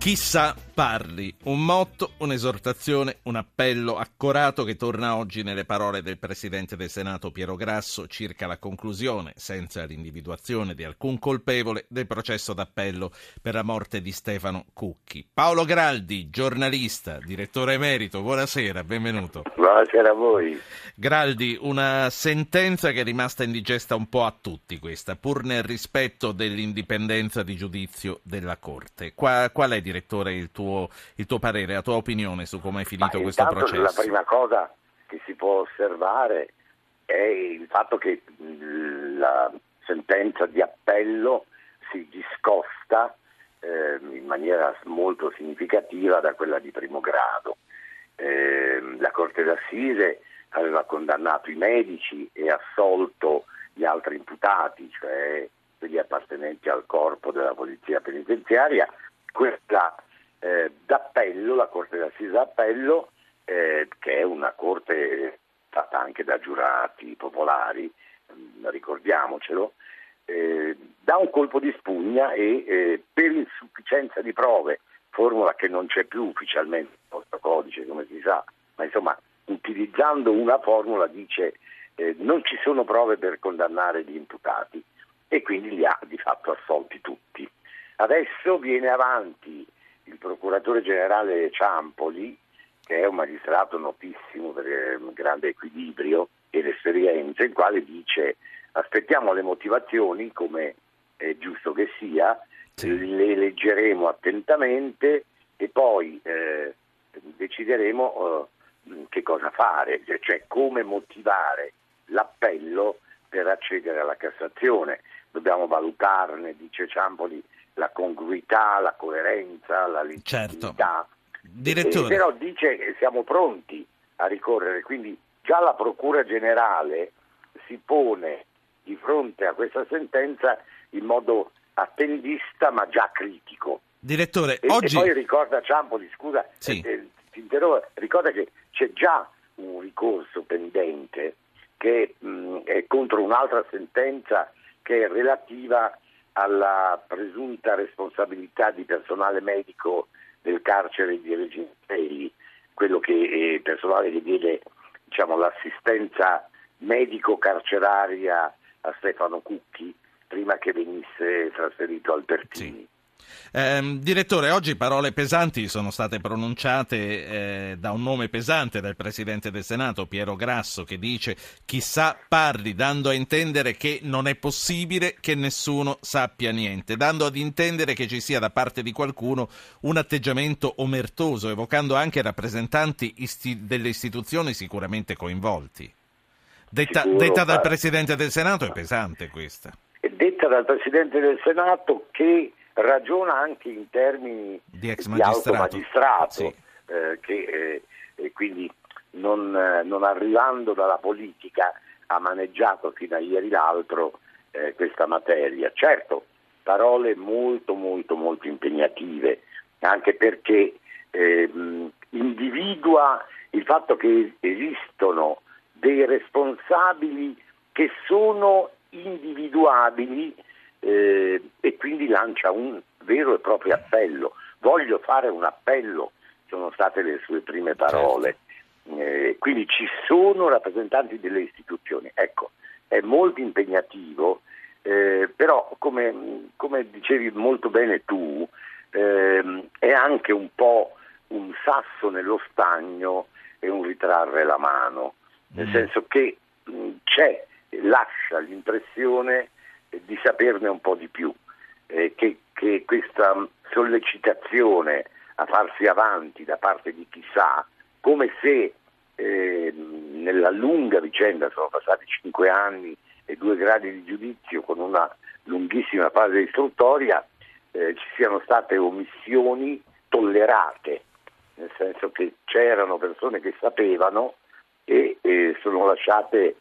Chissà parli, un motto, un'esortazione, un appello accorato che torna oggi nelle parole del Presidente del Senato Piero Grasso circa la conclusione, senza l'individuazione di alcun colpevole, del processo d'appello per la morte di Stefano Cucchi. Paolo Graldi, giornalista, direttore emerito, buonasera, benvenuto. Buonasera a voi. Graldi, una sentenza che è rimasta indigesta un po' a tutti questa, pur nel rispetto dell'indipendenza di giudizio della Corte. Qua, qual è, direttore, il tuo, il tuo, parere, la tua opinione su come è finito Ma questo processo? La prima cosa che si può osservare è il fatto che la sentenza di appello si discosta eh, in maniera molto significativa da quella di primo grado. Eh, la Corte d'Assise aveva condannato i medici e assolto gli altri imputati, cioè quelli appartenenti al corpo della polizia penitenziaria, questa eh, d'appello, la Corte d'Assise d'appello, eh, che è una corte fatta anche da giurati popolari, mh, ricordiamocelo, eh, dà un colpo di spugna e eh, per insufficienza di prove, formula che non c'è più ufficialmente nel nostro codice, come si sa, ma insomma utilizzando una formula dice eh, non ci sono prove per condannare gli imputati e quindi li ha di fatto assolti tutti. Adesso viene avanti il procuratore generale Ciampoli, che è un magistrato notissimo per il grande equilibrio ed esperienza, il quale dice aspettiamo le motivazioni, come è giusto che sia, sì. le leggeremo attentamente e poi eh, decideremo eh, che cosa fare, cioè come motivare l'appello per accedere alla Cassazione. Dobbiamo valutarne, dice Ciampoli, la congruità, la coerenza, la legittimità. Certo. Direttore. Però dice che siamo pronti a ricorrere, quindi già la Procura Generale si pone di fronte a questa sentenza in modo attendista ma già critico. Direttore, e, oggi... e poi ricorda Ciampoli, scusa, sì. eh, ti interrompo, ricorda che c'è già un ricorso pendente che mh, è contro un'altra sentenza che è relativa alla presunta responsabilità di personale medico del carcere di Reginelli, quello che è eh, personale che diede diciamo, l'assistenza medico-carceraria a Stefano Cucchi prima che venisse trasferito al Pertini. Sì. Eh, direttore, oggi parole pesanti sono state pronunciate eh, da un nome pesante del Presidente del Senato, Piero Grasso, che dice chissà parli, dando a intendere che non è possibile che nessuno sappia niente, dando ad intendere che ci sia da parte di qualcuno un atteggiamento omertoso, evocando anche rappresentanti isti- delle istituzioni sicuramente coinvolti. Detta, detta dal Presidente del Senato è pesante questa. È detta dal Presidente del Senato che ragiona anche in termini di, ex di magistrato, sì. eh, che eh, quindi non, eh, non, arrivando dalla politica ha maneggiato fino a ieri l'altro eh, questa materia. Certo, parole molto molto molto impegnative, anche perché ehm, individua il fatto che esistono dei responsabili che sono individuabili eh, lancia un vero e proprio appello. Voglio fare un appello, sono state le sue prime parole. Certo. Eh, quindi ci sono rappresentanti delle istituzioni. Ecco, è molto impegnativo, eh, però come, come, dicevi molto bene tu, ehm, è anche un po' un sasso nello stagno e un ritrarre la mano, nel mm. senso che mh, c'è, lascia l'impressione di saperne un po' di più, eh, che, che, questa sollecitazione a farsi avanti da parte di chi sa, come se eh, nella lunga vicenda, sono passati cinque anni e due gradi di giudizio con una lunghissima fase istruttoria, eh, ci siano state omissioni tollerate, nel senso che c'erano persone che sapevano e, e sono, lasciate,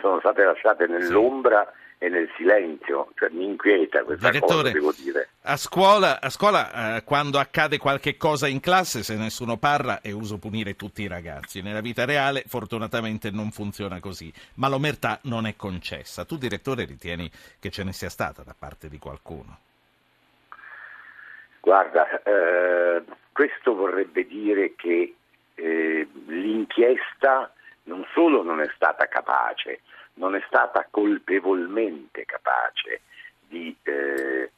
sono state lasciate nell'ombra e nel silenzio, cioè mi inquieta questa Direttore, cosa, devo dire. A scuola, a scuola eh, quando accade qualche cosa in classe, se nessuno parla, è uso punire tutti i ragazzi. Nella vita reale, fortunatamente, non funziona così, ma l'omertà non è concessa. Tu, direttore, ritieni che ce ne sia stata da parte di qualcuno? Guarda, eh, questo vorrebbe dire che eh, l'inchiesta non solo non è stata capace, non è stata colpevolmente capace di eh,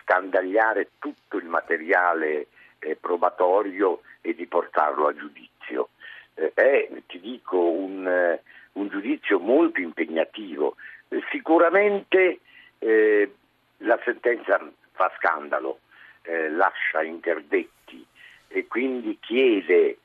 scandagliare tutto il materiale eh, probatorio e di portarlo a giudizio. Eh, è, ti dico, un, eh, un, giudizio molto impegnativo. Eh, sicuramente eh, la sentenza fa scandalo, lascia interdetti e quindi chiede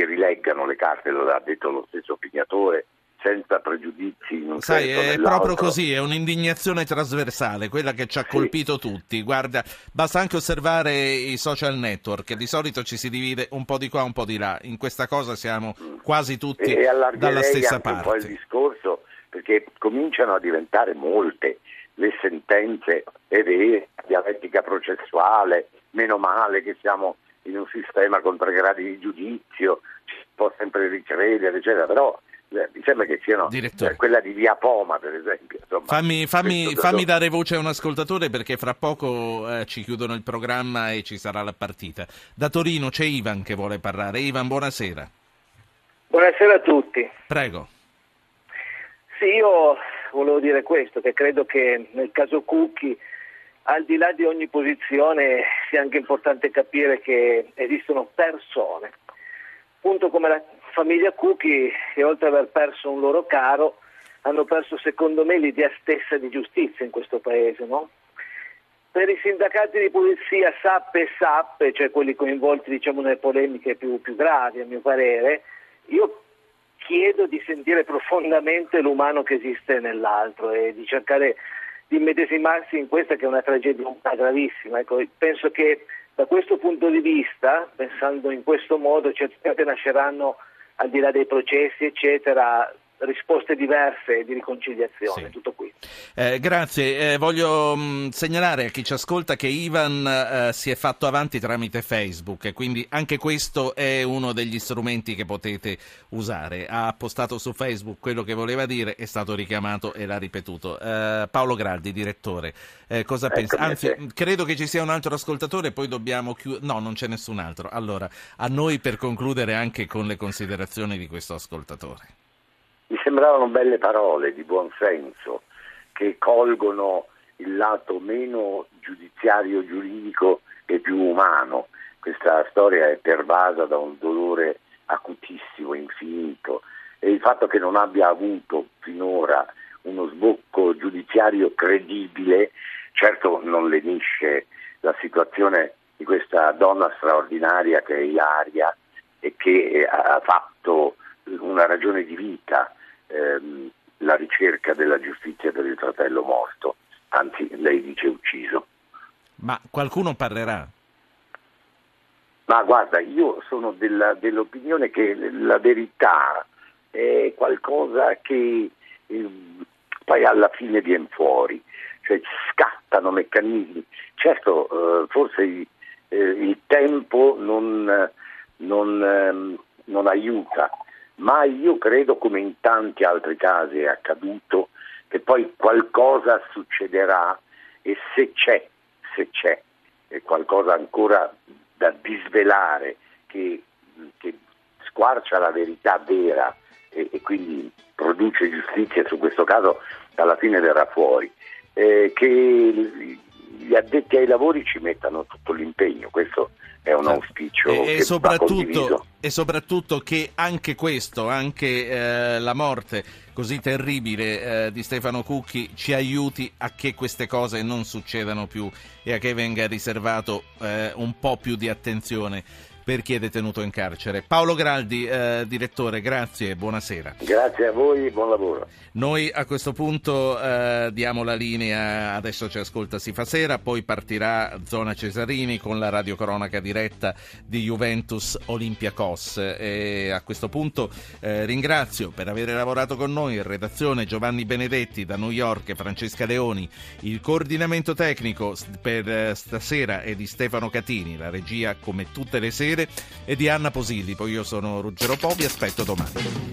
si rileggano le carte, lo ha detto lo stesso opiniatore senza pregiudizi. Sai, è proprio così, è un'indignazione trasversale, quella che ci ha sì. colpito tutti. Guarda, basta anche osservare i social network, di solito ci si divide un po' di qua, un po' di là. In questa cosa siamo quasi tutti dalla stessa parte. un po' il discorso, perché cominciano a diventare molte le sentenze, è vero, dialettica processuale, meno male che siamo in un sistema con tre gradi di giudizio, ci si può sempre ricredere, eccetera, però eh, mi sembra che siano eh, quella di Via Poma per esempio Insomma, fammi, fammi, fammi, dare voce a un ascoltatore perché fra poco eh, ci chiudono il programma e ci sarà la partita. Da Torino c'è Ivan che vuole parlare. Ivan buonasera. Buonasera a tutti. Prego. Sì io volevo dire questo che credo che nel caso Cucchi al di là di ogni posizione sia anche importante capire che esistono persone appunto come la famiglia Cucchi che oltre ad aver perso un loro caro hanno perso secondo me l'idea stessa di giustizia in questo paese. No? Per i sindacati di polizia SAP e SAP, cioè quelli coinvolti diciamo, nelle polemiche più, più gravi a mio parere, io chiedo di sentire profondamente l'umano che esiste nell'altro e di cercare di medesimarsi in questa che è una tragedia gravissima. Ecco, penso che da questo punto di vista, pensando in questo modo, certamente nasceranno al di là dei processi, eccetera, risposte diverse di riconciliazione, sì. tutto qui. Eh, grazie, eh, voglio mh, mm, segnalare a chi ci ascolta che Ivan eh, si è fatto avanti tramite Facebook e quindi anche questo è uno degli strumenti che potete usare. Ha postato su Facebook quello che voleva dire, è stato richiamato e l'ha ripetuto. Eh, Paolo Graldi, direttore, eh, cosa ecco pensa? Anzi, credo che ci sia un altro ascoltatore, poi dobbiamo chiudere. No, non c'è nessun altro. Allora, a noi per concludere anche con le considerazioni di questo ascoltatore. Sembravano belle parole di buon senso che colgono il lato meno giudiziario giuridico e più umano. Questa storia è pervasa da un dolore acutissimo, infinito e il fatto che non abbia avuto finora uno sbocco giudiziario credibile certo non lenisce la situazione di questa donna straordinaria che è Ilaria e che ha fatto una ragione di vita ehm, la ricerca della giustizia per il fratello morto, anzi lei dice ucciso. Ma qualcuno parlerà? Ma guarda, io sono della, dell'opinione che la verità è qualcosa che eh, poi alla fine viene fuori, cioè scattano meccanismi. Certo, eh, forse il, eh, il tempo non, non, ehm, non aiuta, ma io credo come in tanti altri casi è accaduto che poi qualcosa succederà e se c'è, se c'è qualcosa ancora da disvelare che, che squarcia la verità vera e, e, quindi produce giustizia su questo caso alla fine verrà fuori, eh, che gli addetti ai lavori ci mettano tutto l'impegno, questo è un certo. auspicio e, e, soprattutto, e, soprattutto, che anche questo, anche eh, la morte così terribile eh, di Stefano Cucchi ci aiuti a che queste cose non succedano più e a che venga riservato eh, un po' più di attenzione per chi è detenuto in carcere. Paolo Graldi, eh, direttore, grazie e buonasera. Grazie a voi buon lavoro. Noi a questo punto eh, diamo la linea, adesso ci ascolta Si fa sera, poi partirà Zona Cesarini con la radiocronaca diretta di Juventus Olympiacos. E a questo punto eh, ringrazio per aver lavorato con noi in redazione Giovanni Benedetti da New York e Francesca Leoni, il coordinamento tecnico per eh, stasera è di Stefano Catini, la regia come tutte le sere e di Anna Posilli. Poi io sono Ruggero Po, vi aspetto domani.